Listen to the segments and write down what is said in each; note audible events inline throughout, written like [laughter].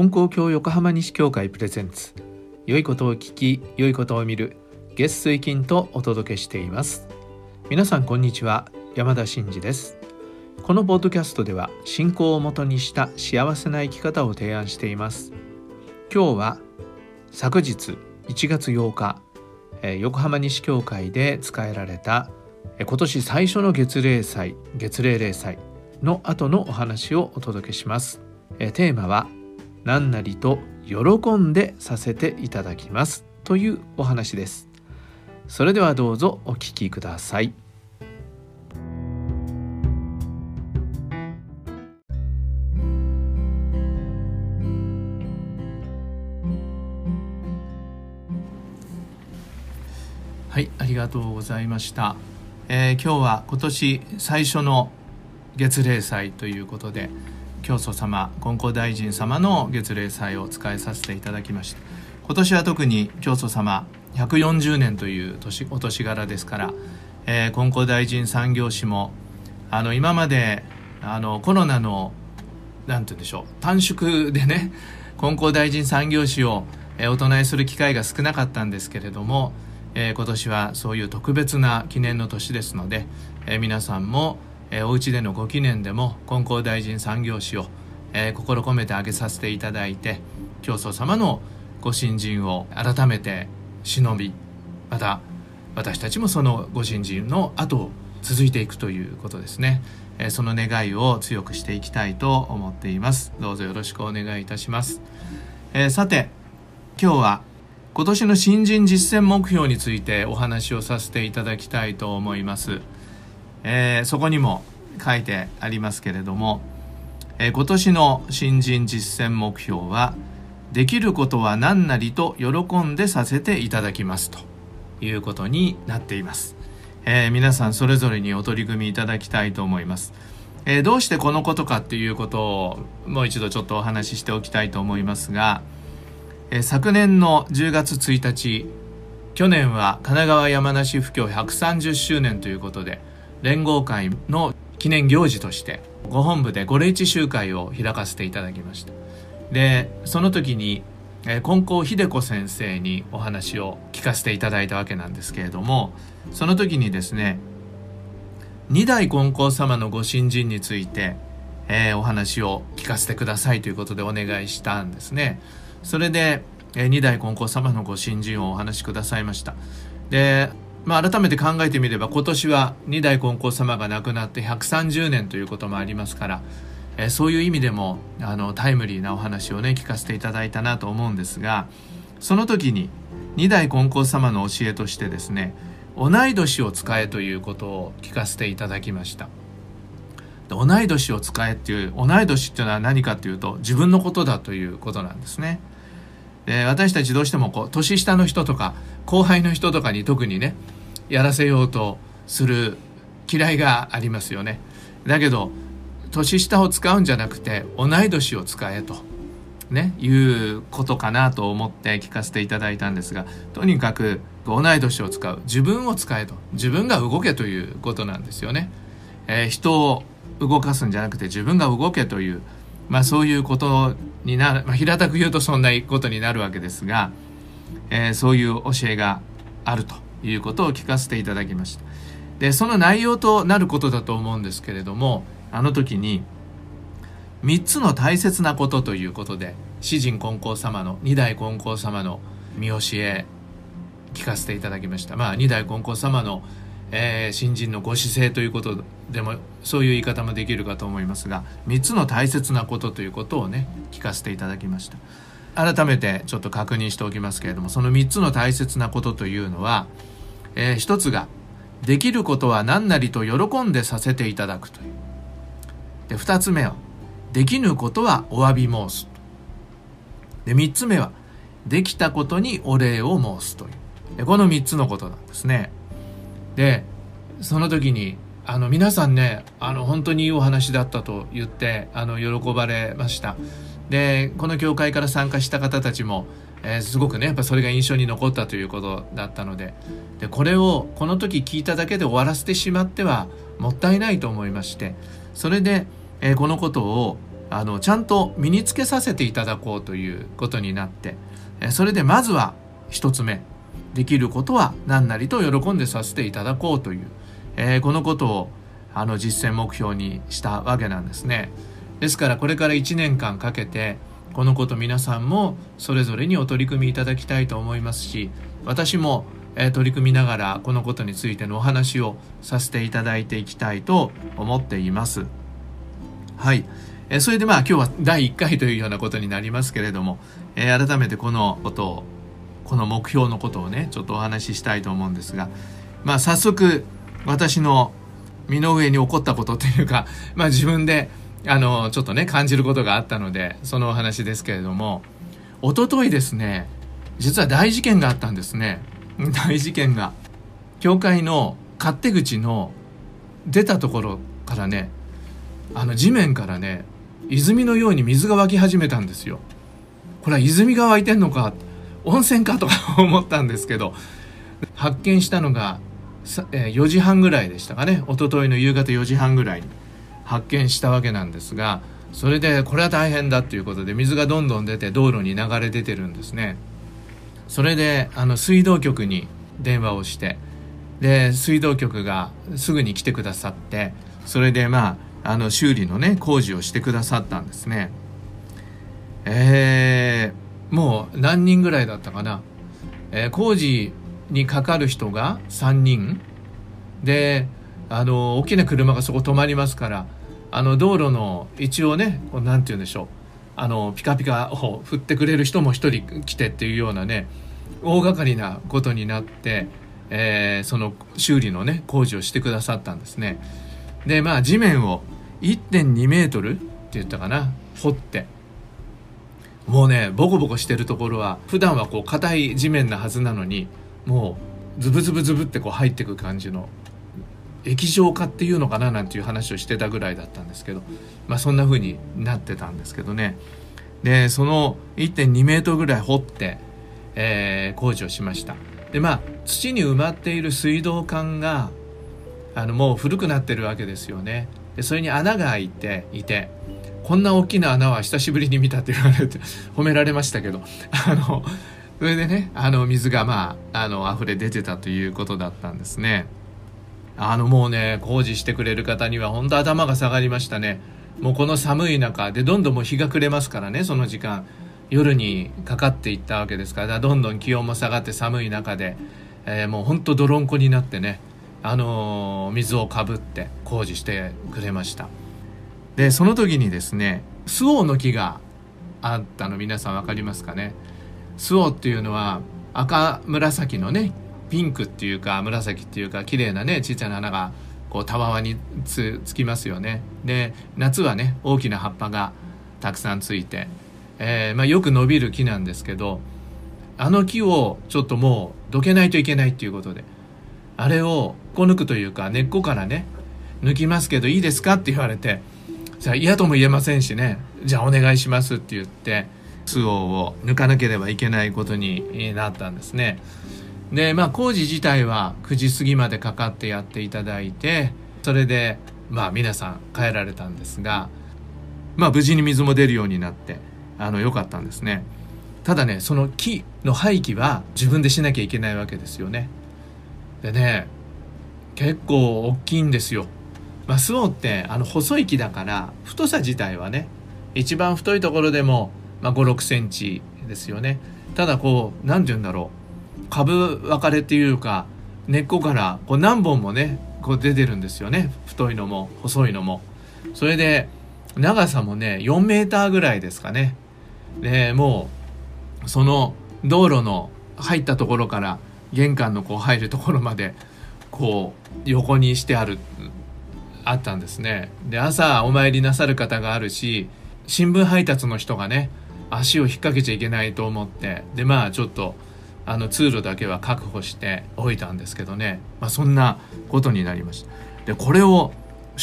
金光教横浜西教会プレゼンツ。良いことを聞き良いことを見る。月水金とお届けしています。皆さんこんにちは。山田真嗣です。このポッドキャストでは信仰をもとにした幸せな生き方を提案しています。今日は昨日1月8日横浜西教会で使えられた今年最初の月例祭月例例祭の後のお話をお届けします。テーマは何なりと喜んでさせていただきますというお話です。それではどうぞお聞きください。はいありがとうございました、えー、今日は今年最初の月例祭ということで教祖様金光大臣様の月例祭を使いさせていただきました。今年は特に教祖様140年という年お年柄ですから、えー、金光大臣産業史もあの今まであのコロナの何て言うんでしょう短縮でね金光大臣産業史を、えー、お唱えする機会が少なかったんですけれども、えー、今年はそういう特別な記念の年ですので、えー、皆さんもえー、お家でのご記念でも金光大臣産業史を、えー、心込めて挙げさせていただいて教祖様のご新人を改めて忍びまた私たちもそのご新人の後を続いていくということですね、えー、その願いを強くしていきたいと思っています。どうぞよろしくお願いいたします、えー、さて今日は今年の新人実践目標についてお話をさせていただきたいと思います。えー、そこにも書いてありますけれども、えー、今年の新人実践目標はできることは何なりと喜んでさせていただきますということになっています、えー、皆さんそれぞれにお取り組みいただきたいと思います、えどうしてこのことかっていうことをもう一度ちょっとお話ししておきたいと思いますが、え昨年の10月1日去年は神奈川山梨府教130周年ということで連合会の記念行事としてご本部でご霊地集会を開かせていただきました。でその時に、金光秀子先生にお話を聞かせていただいたわけなんですけれどもその時にですね二代金光様のご新人について、えー、お話を聞かせてくださいということでお願いしたんですね。それで、えー、二代金光様のご新人をお話しくださいました。でまあ、改めて考えてみれば今年は二代金光様が亡くなって130年ということもありますから、えー、そういう意味でもあのタイムリーなお話をね聞かせていただいたなと思うんですがその時に二代金光様の教えとしてですね同い年を使えということを聞かせていただきました。同い年を使えっていう同い年っていうのは何かっていうと自分のことだということなんですね。で私たちどうしてもこう年下の人とか後輩の人とかに特にねやらせようとする嫌いがありますよね。だけど年下を使うんじゃなくて同い年を使えとねいうことかなと思って聞かせていただいたんですがとにかく同い年を使う。自分を使えと。自分が動けということなんですよね、えー、人を動かすんじゃなくて自分が動けというまあ、そういうことになる、まあ、平たく言うとそんなことになるわけですが、えー、そういう教えがあるということを聞かせていただきました。でその内容となることだと思うんですけれどもあの時に3つの大切なことということで詩人金光様の二代金光様の見教え聞かせていただきました。まあ二代金光様のえー、新人のご姿勢ということでもそういう言い方もできるかと思いますが3つの大切なことということをね聞かせていただきました。改めてちょっと確認しておきますけれどもその3つの大切なことというのは、えー、1つができることは何なりと喜んでさせていただくという。で2つ目はできぬことはお詫び申すで3つ目はできたことにお礼を申すという。この3つのことなんですね。でその時にあの皆さんねあの本当にいいお話だったと言ってあの喜ばれました。でこの教会から参加した方たちも、えー、すごくねやっぱそれが印象に残ったということだったのででこれをこの時聞いただけで終わらせてしまってはもったいないと思いましてそれで、えー、このことをあのちゃんと身につけさせていただこうということになってそれでまずは1つ目できることは何なりと喜んでさせていただこうという、え、このことをあの実践目標にしたわけなんですね。ですからこれから1年間かけてこのこと皆さんもそれぞれにお取り組みいただきたいと思いますし私も取り組みながらこのことについてのお話をさせていただいていきたいと思っています。はい。それでまあ今日は第1回というようなことになりますけれども、え改めてこのことをこの目標のことをねちょっとお話ししたいと思うんですがまあ早速私の身の上に起こったことというか、まあ、自分であのちょっとね感じることがあったのでそのお話ですけれどもおとといですね実は大事件があったんですね。大事件が。教会の勝手口の出たところからねあの地面からね泉のように水が湧き始めたんですよ。これは泉が湧いてんのか温泉かとか [laughs] 思ったんですけど発見したのが4時半ぐらいでしたかね。一昨日の夕方4時半ぐらいに。発見したわけなんですがそれでこれは大変だっていうことで水がどんどん出て道路に流れ出てるんですね。それであの水道局に電話をしてで水道局がすぐに来てくださってそれでまああの修理のね工事をしてくださったんですね。えーもう何人ぐらいだったかな、えー、工事にかかる人が3人。であの大きな車がそこ止まりますからあの道路の一応ね何て言うんでしょう。あのピカピカを振ってくれる人も1人来てっていうようなね大掛かりなことになって、えー、その修理のね工事をしてくださったんですね。でまあ地面を1.2メートルって言ったかな掘って。もうねボコボコしてるところは普段はこう硬い地面なはずなのにもうズブズブズブってこう入ってく感じの液状化っていうのかななんていう話をしてたぐらいだったんですけどまあそんな風になってたんですけどね。でその1.2メートルぐらい掘って、えー、工事をしました。でまあ土に埋まっている水道管があのもう古くなってるわけですよね。でそれに穴が開いていてこんな大きな穴は久しぶりに見たって言われて褒められましたけどあのそれでねあの水がまああの溢れ出てたということだったんですね。あのもうね工事してくれる方には本当頭が下がりましたね。もうこの寒い中でどんどんもう日が暮れますからねその時間。夜にかかっていったわけですから。どんどん気温も下がって寒い中で、えー、もうほんと泥んこになってねあのー、水をかぶって工事してくれました。でその時にですねスオの木があったの皆さん分かりますかね？スオっていうのは赤紫のねピンクっていうか紫っていうか綺麗なねちっちゃな花がこうたわわにつきますよね。で夏はね大きな葉っぱがたくさんついて、えー、まあ、よく伸びる木なんですけどあの木をちょっともうどけないといけないっていうことであれをこ抜くというか根っこからね抜きますけどいいですかって言われてじゃあ嫌とも言えませんしねじゃあお願いしますって言って巣を抜かなければいけないことになったんですね。でまあ工事自体は9時過ぎまでかかってやっていただいてそれでまあ皆さん帰られたんですがまあ無事に水も出るようになってあの良かったんですね。ただねその木の廃棄は自分でしなきゃいけないわけですよね。でね結構大きいんですよ。マスオってあの細い木だから太さ自体はね一番太いところでも、まあ、5 6センチですよね。ただこう何て言うんだろう。株分かれっていうか根っこからこう何本もねこう出てるんですよね。太いのも細いのも。それで長さもね4メーターぐらいですかね。でもうその道路の入ったところから玄関のこう入るところまでこう横にしてあるあったんですね。で朝お参りなさる方があるし新聞配達の人がね足を引っ掛けちゃいけないと思ってでまあちょっとあの通路だけは確保しておいたんですけどね、まあ、そんなことになりました。でこれを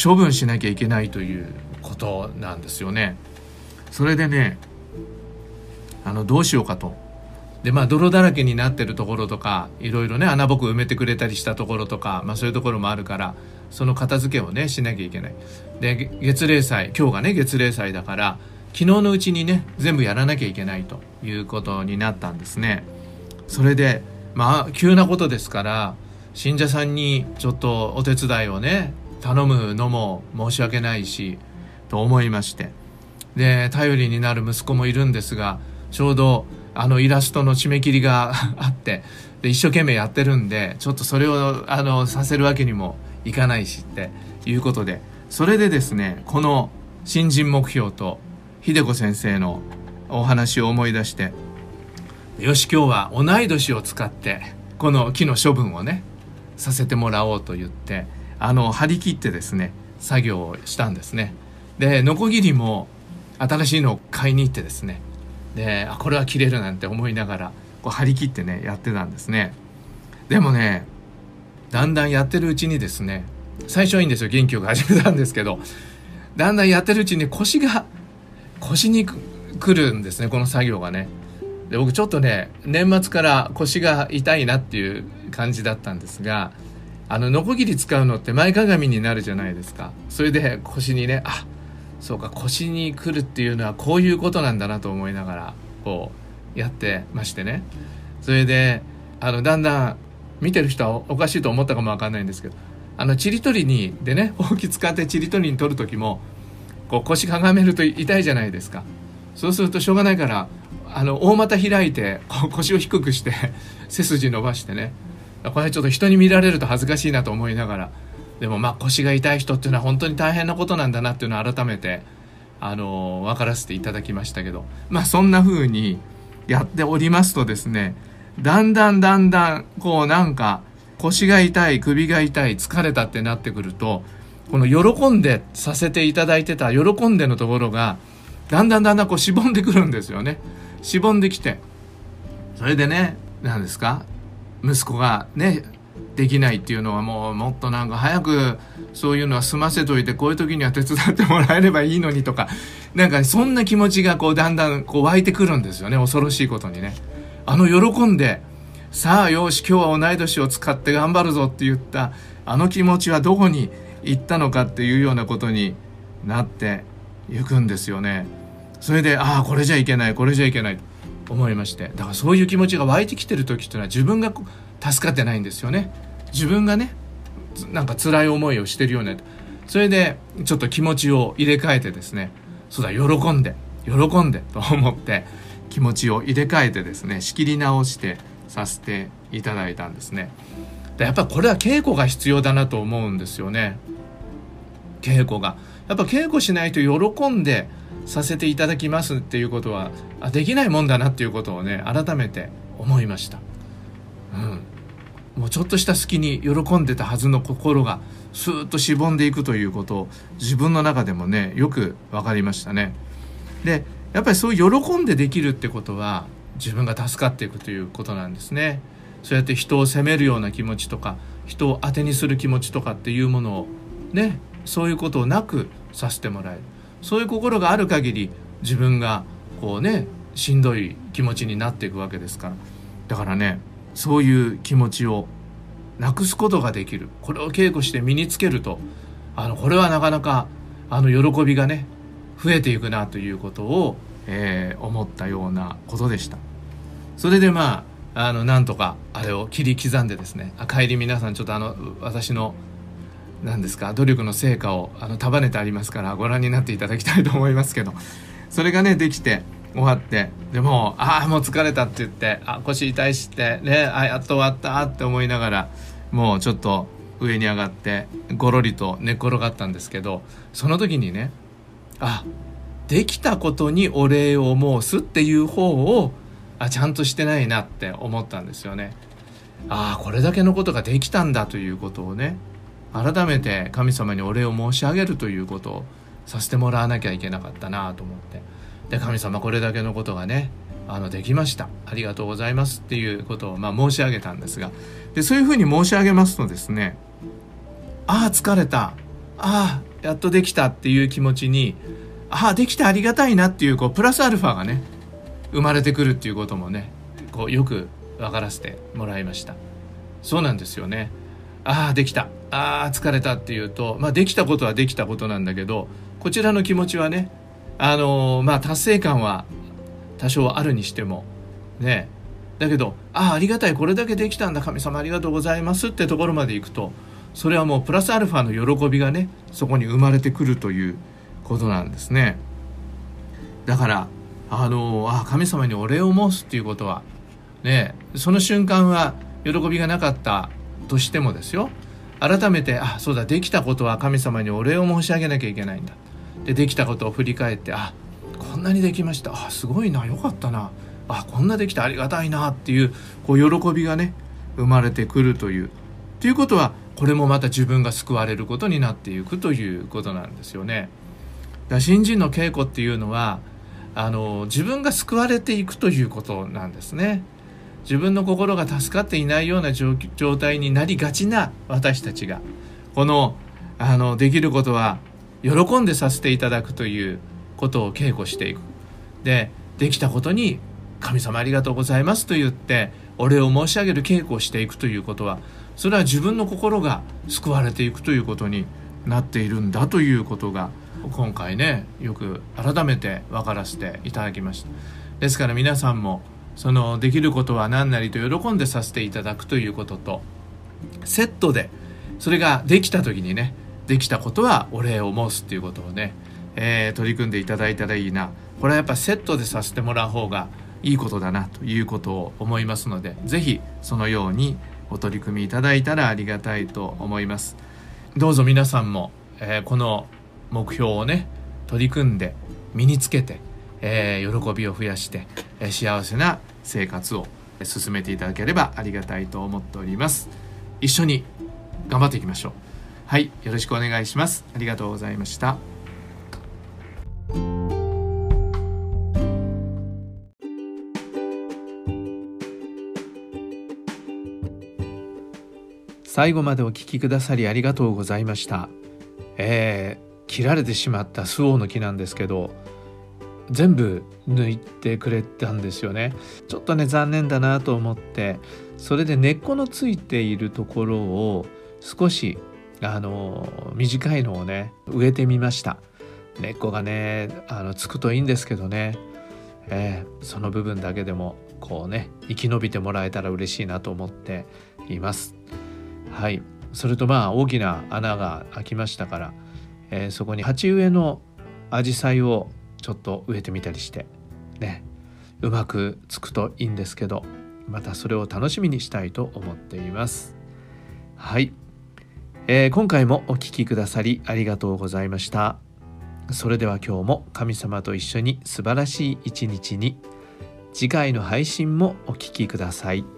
処分しなきゃいけないということなんですよね。それでねあのどうしようかと。でまあ泥だらけになってるところとかいろいろね穴ぼこ埋めてくれたりしたところとか、まあ、そういうところもあるからその片付けをねしなきゃいけない。で月例祭今日がね月例祭だから昨日のうちにね全部やらなきゃいけないということになったんですね。それでまあ急なことですから信者さんにちょっとお手伝いをね頼むのも申し訳ないしと思いまして。で頼りになる息子もいるんですがちょうどあのイラストの締め切りが [laughs] あってで一生懸命やってるんでちょっとそれをあのさせるわけにもいかないしっていうことで。それでですねこの新人目標と秀子先生のお話を思い出してよし今日は同い年を使ってこの木の処分をねさせてもらおうと言ってあの張り切ってですね作業をしたんですね。でノコギリも新しいのを買いに行ってですねであこれは切れるなんて思いながらこう張り切ってねやってたんですね。でもねだんだんやってるうちにですね最初はいいんですよ元気よく始めたんですけどだんだんやってるうちに腰が腰にくるんですねこの作業がね。で僕ちょっとね年末から腰が痛いなっていう感じだったんですがあのノコギリ使うのって前かがみになるじゃないですか。それで腰にねあそうか腰にくるっていうのはこういうことなんだなと思いながらこうやってましてね。それであのだんだん見てる人はおかしいと思ったかもわかんないんですけどあのちり取りにでね [laughs] ほうき使ってちり取りに取る時もこう腰かがめると痛いじゃないですか。そうするとしょうがないからあの大股開いて腰を低くして背筋伸ばしてね。これちょっと人に見られると恥ずかしいなと思いながら。でもまあ腰が痛い人っていうのは本当に大変なことなんだなっていうのを改めてあの分からせていただきましたけど。まあそんな風にやっておりますとですねだんだんだんだんこうなんか腰が痛い首が痛い疲れたってなってくるとこの喜んでさせていただいてた喜んでのところがだんだんだんだんこうしぼんでくるんですよね。しぼんできてそれでね何ですか？息子がねできないっていうのはもうもっとなんか早くそういうのは済ませといてこういう時には手伝ってもらえればいいのにとかなんかそんな気持ちがこうだんだんこう湧いてくるんですよね恐ろしいことにね。あの喜んでさあよし今日は同い年を使って頑張るぞって言ったあの気持ちはどこに行ったのかっていうようなことになっていくんですよね。それでああこれじゃいけないこれじゃいけないと思いまして。だからそういう気持ちが湧いてきてる時っていうのは自分が助かってないんですよね。自分がねなんか辛い思いをしてるようなそれでちょっと気持ちを入れ替えてですねそうだ喜んで喜んでと思って気持ちを入れ替えてですね仕切り直してさせていただいたんですね。でやっぱこれは稽古が必要だなと思うんですよね。稽古が。やっぱ稽古しないと喜んでさせていただきますっていうことはあできないもんだなっていうことをね改めて思いましたうんもうちょっとした隙に喜んでたはずの心がスーッとしぼんでいくということを自分の中でもねよく分かりましたね。でやっぱりそういう喜んでできるってことは自分が助かっていくということなんですね。そうやって人を責めるような気持ちとか人を当てにする気持ちとかっていうものをねそういうことをなくさせてもらえるそういう心がある限り自分がこうねしんどい気持ちになっていくわけですから。だからねそういう気持ちをなくすことができる。これを稽古して身につけるとあのこれはなかなかあの喜びがね増えていくなということを、えー、思ったようなことでした。それでまああのなんとかあれを切り刻んでですねあ帰り皆さんちょっとあの私の何ですか？努力の成果をあの束ねてありますからご覧になっていただきたいと思いますけどそれがねできて終わってでもああもう疲れたって言ってあ腰痛いしってねあやっと終わったって思いながらもうちょっと上に上がってごろりと寝っ転がったんですけどその時にねあできたことにお礼を申すっていう方をあちゃんとしてないなって思ったんですよね。ああこれだけのことができたんだということをね改めて神様にお礼を申し上げるということをさせてもらわなきゃいけなかったなと思って。で神様これだけのことがねあのできました。ありがとうございますっていうことをまあ申し上げたんですが。でそういうふうに申し上げますとですねああ疲れた。ああやっとできたっていう気持ちにああできてありがたいなっていうこうプラスアルファがね生まれてくるっていうこともねこうよく分からせてもらいました。そうなんですよね。ああできた。ああ疲れたっていうと、まあ、できたことはできたことなんだけどこちらの気持ちはねあのー、まあ達成感は多少あるにしてもね。だけどああありがたい。これだけできたんだ。神様ありがとうございますってところまでいくとそれはもうプラスアルファの喜びがねそこに生まれてくるということなんですね。だからあのあ神様にお礼を申すっていうことはね。その瞬間は喜びがなかったとしてもですよ改めてあそうだできたことは神様にお礼を申し上げなきゃいけないんだでできたことを振り返ってあこんなにできましたあすごいなよかったなあこんなできたありがたいなっていうこう喜びがね生まれてくるという。ということはこれもまた自分が救われることになっていくということなんですよね。だ新人の稽古っていうのはあの自分が救われていくということなんですね。自分の心が助かっていないような状態になりがちな私たちがこのあのできることは喜んでさせていただくということを稽古していく。でできたことに神様ありがとうございますと言ってお礼を申し上げる稽古をしていくということはそれは自分の心が救われていくということになっているんだということが今回ねよく改めて分からせていただきましたですから皆さんもそのできることは何なりと喜んでさせていただくということとセットでそれができた時にねできたことはお礼を申すっていうことをね、えー、取り組んでいただいたらいいな。これはやっぱセットでさせてもらう方がいいことだなということを思いますので是非そのようにお取り組みいただいたらありがたいと思います。どうぞ皆さんも、えー、この目標をね取り組んで身につけて、えー、喜びを増やして、えー、幸せな生活を進めていただければありがたいと思っております。一緒に頑張っていきましょう。はいよろしくお願いします。ありがとうございました。最後までお聞きくださりありがとうございました。えー、切られてしまったスオウの木なんですけど全部抜いてくれたんですよね。ちょっとね残念だなと思ってそれで根っこのついているところを少しあの短いのをね植えてみました。根っこがねあのつくといいんですけどね、えー、その部分だけでもこうね生き延びてもらえたら嬉しいなと思っています。はい。それとまあ大きな穴が開きましたから、えー、そこに鉢植えのアジサイをちょっと植えてみたりしてねうまくつくといいんですけどまたそれを楽しみにしたいと思っています。はい、えー、今回もお聴きくださりありがとうございました。それでは今日も神様と一緒に素晴らしい一日に次回の配信もお聴きください。